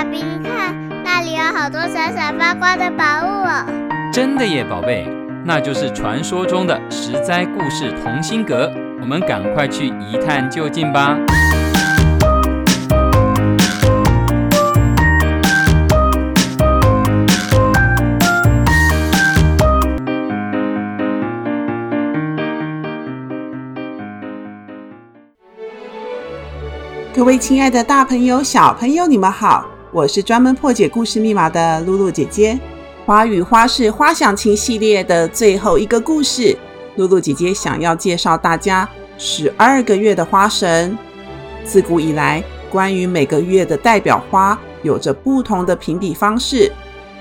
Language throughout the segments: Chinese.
爸比，你看那里有好多闪闪发光的宝物哦！真的耶，宝贝，那就是传说中的十灾故事同心阁。我们赶快去一探究竟吧！各位亲爱的大朋友、小朋友，你们好！我是专门破解故事密码的露露姐姐。花与花是花想情系列的最后一个故事，露露姐姐想要介绍大家十二个月的花神。自古以来，关于每个月的代表花，有着不同的评比方式。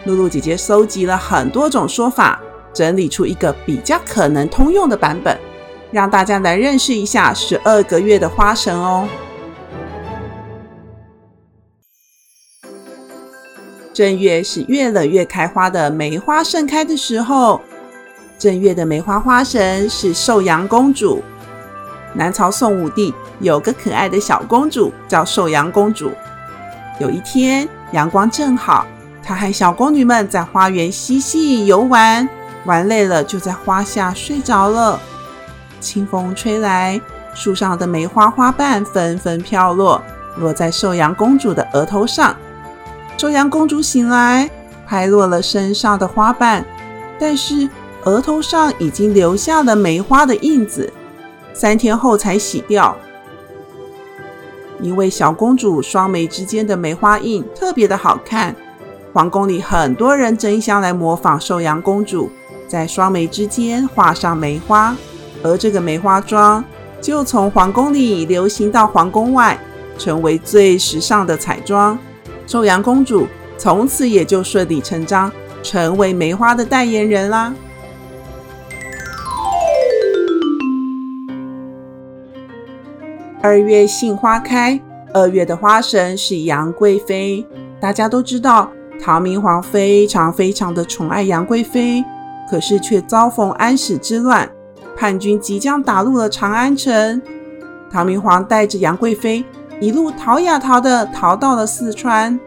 露露姐姐搜集了很多种说法，整理出一个比较可能通用的版本，让大家来认识一下十二个月的花神哦。正月是越冷越开花的梅花盛开的时候。正月的梅花花神是寿阳公主。南朝宋武帝有个可爱的小公主，叫寿阳公主。有一天，阳光正好，她和小宫女们在花园嬉戏游玩，玩累了就在花下睡着了。清风吹来，树上的梅花花瓣纷纷飘落，落在寿阳公主的额头上。寿阳公主醒来，拍落了身上的花瓣，但是额头上已经留下了梅花的印子，三天后才洗掉。因为小公主双眉之间的梅花印特别的好看，皇宫里很多人争相来模仿寿阳公主，在双眉之间画上梅花，而这个梅花妆就从皇宫里流行到皇宫外，成为最时尚的彩妆。寿阳公主从此也就顺理成章成为梅花的代言人啦。二月杏花开，二月的花神是杨贵妃。大家都知道，唐明皇非常非常的宠爱杨贵妃，可是却遭逢安史之乱，叛军即将打入了长安城。唐明皇带着杨贵妃。一路逃呀逃的逃到了四川，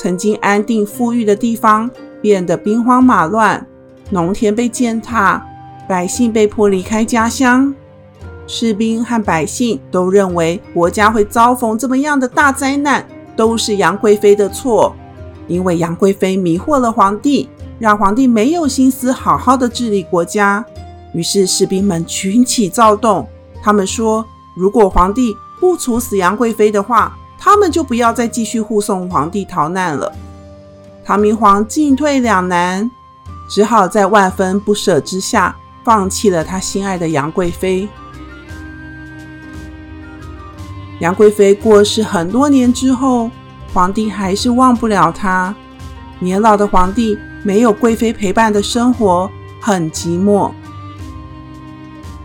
曾经安定富裕的地方变得兵荒马乱，农田被践踏，百姓被迫离开家乡。士兵和百姓都认为国家会遭逢这么样的大灾难，都是杨贵妃的错，因为杨贵妃迷惑了皇帝，让皇帝没有心思好好的治理国家。于是士兵们群起躁动，他们说，如果皇帝不处死杨贵妃的话，他们就不要再继续护送皇帝逃难了。唐明皇进退两难，只好在万分不舍之下，放弃了他心爱的杨贵妃。杨贵妃过世很多年之后，皇帝还是忘不了她。年老的皇帝没有贵妃陪伴的生活，很寂寞。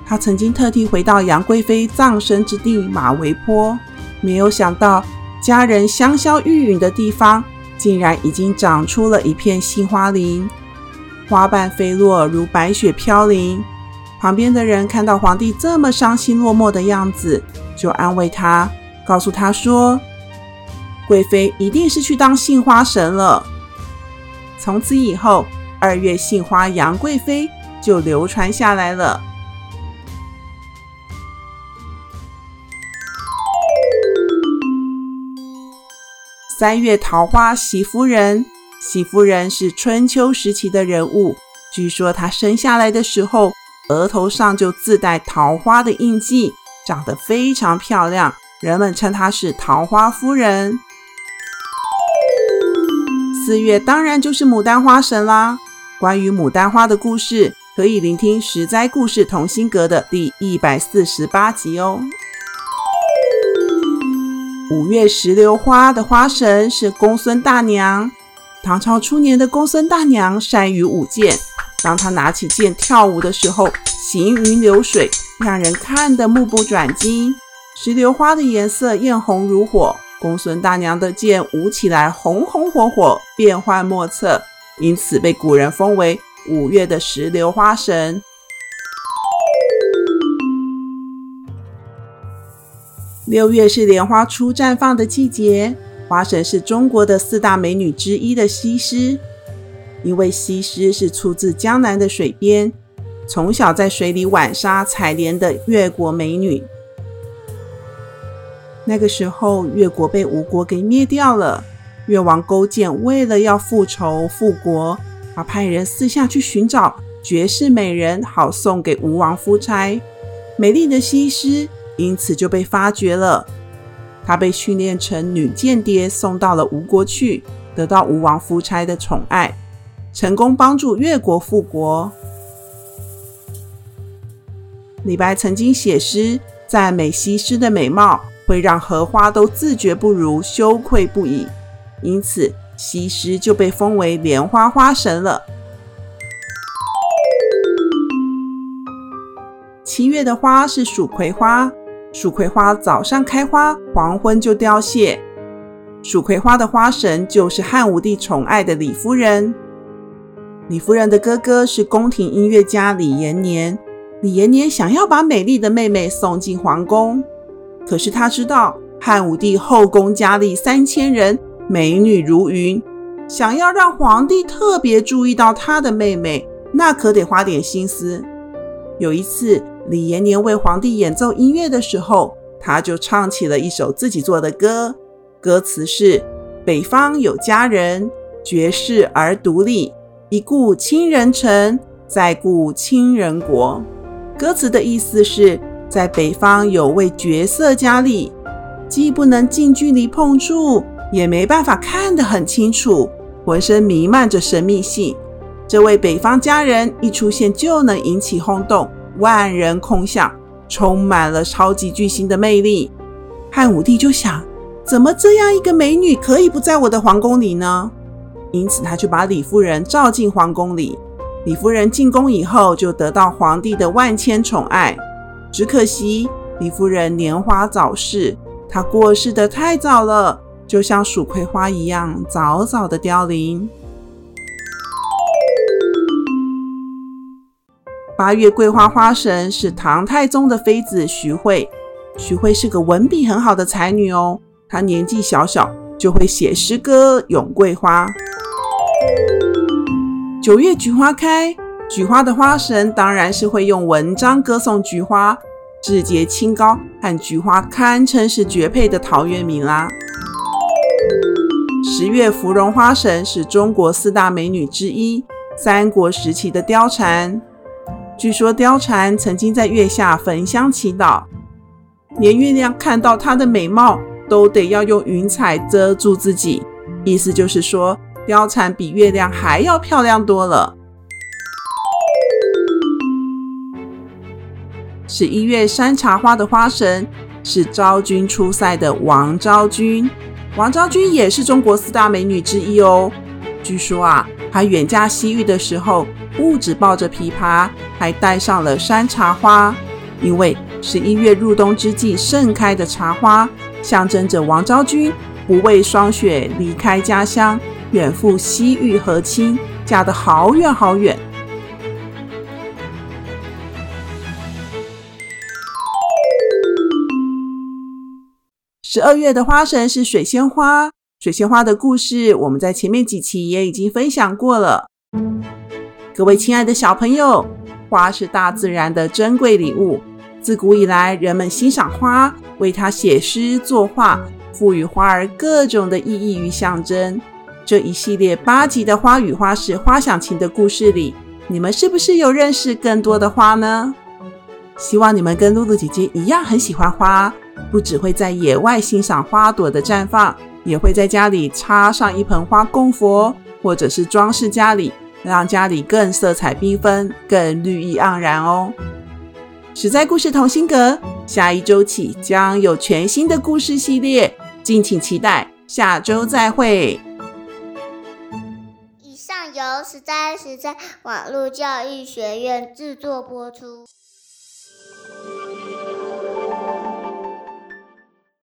他曾经特地回到杨贵妃葬身之地马嵬坡，没有想到家人香消玉殒的地方，竟然已经长出了一片杏花林，花瓣飞落如白雪飘零。旁边的人看到皇帝这么伤心落寞的样子，就安慰他，告诉他说：“贵妃一定是去当杏花神了。”从此以后，二月杏花杨贵妃就流传下来了。三月桃花喜夫人，喜夫人是春秋时期的人物。据说她生下来的时候，额头上就自带桃花的印记，长得非常漂亮，人们称她是桃花夫人。四月当然就是牡丹花神啦。关于牡丹花的故事，可以聆听《十灾故事同心阁》的第一百四十八集哦。五月石榴花的花神是公孙大娘。唐朝初年的公孙大娘善于舞剑，当她拿起剑跳舞的时候，行云流水，让人看得目不转睛。石榴花的颜色艳红如火，公孙大娘的剑舞起来红红火火，变幻莫测，因此被古人封为五月的石榴花神。六月是莲花初绽放的季节，花神是中国的四大美女之一的西施。因为西施是出自江南的水边，从小在水里浣纱采莲的越国美女。那个时候，越国被吴国给灭掉了。越王勾践为了要复仇复国，他派人私下去寻找绝世美人，好送给吴王夫差。美丽的西施因此就被发掘了。她被训练成女间谍，送到了吴国去，得到吴王夫差的宠爱。成功帮助越国复国。李白曾经写诗赞美西施的美貌，会让荷花都自觉不如，羞愧不已。因此，西施就被封为莲花花神了。七月的花是蜀葵花，蜀葵花早上开花，黄昏就凋谢。蜀葵花的花神就是汉武帝宠爱的李夫人。李夫人的哥哥是宫廷音乐家李延年。李延年想要把美丽的妹妹送进皇宫，可是他知道汉武帝后宫佳丽三千人，美女如云，想要让皇帝特别注意到他的妹妹，那可得花点心思。有一次，李延年为皇帝演奏音乐的时候，他就唱起了一首自己做的歌，歌词是：“北方有佳人，绝世而独立。”一顾倾人城，再顾倾人国。歌词的意思是，在北方有位绝色佳丽，既不能近距离碰触，也没办法看得很清楚，浑身弥漫着神秘性。这位北方佳人一出现就能引起轰动，万人空巷，充满了超级巨星的魅力。汉武帝就想，怎么这样一个美女可以不在我的皇宫里呢？因此，他就把李夫人召进皇宫里。李夫人进宫以后，就得到皇帝的万千宠爱。只可惜，李夫人年华早逝，她过世得太早了，就像蜀葵花一样，早早的凋零。八月桂花花神是唐太宗的妃子徐惠。徐惠是个文笔很好的才女哦，她年纪小小就会写诗歌咏桂花。九月菊花开，菊花的花神当然是会用文章歌颂菊花，志节清高，和菊花堪称是绝配的陶渊明啦。十月芙蓉花神是中国四大美女之一，三国时期的貂蝉。据说貂蝉曾经在月下焚香祈祷，连月亮看到她的美貌，都得要用云彩遮住自己，意思就是说。貂蝉比月亮还要漂亮多了。十一月山茶花的花神是昭君出塞的王昭君，王昭君也是中国四大美女之一哦。据说啊，她远嫁西域的时候，不止抱着琵琶，还带上了山茶花，因为十一月入冬之际盛开的茶花，象征着王昭君不畏霜雪，离开家乡。远赴西域和亲，嫁得好远好远。十二月的花神是水仙花，水仙花的故事我们在前面几期也已经分享过了。各位亲爱的小朋友，花是大自然的珍贵礼物，自古以来人们欣赏花，为它写诗作画，赋予花儿各种的意义与象征。这一系列八集的《花语花事花想情》的故事里，你们是不是有认识更多的花呢？希望你们跟露露姐姐一样很喜欢花，不只会在野外欣赏花朵的绽放，也会在家里插上一盆花供佛，或者是装饰家里，让家里更色彩缤纷、更绿意盎然哦。实在故事同心阁，下一周起将有全新的故事系列，敬请期待。下周再会。以上由实在实在网络教育学院制作播出。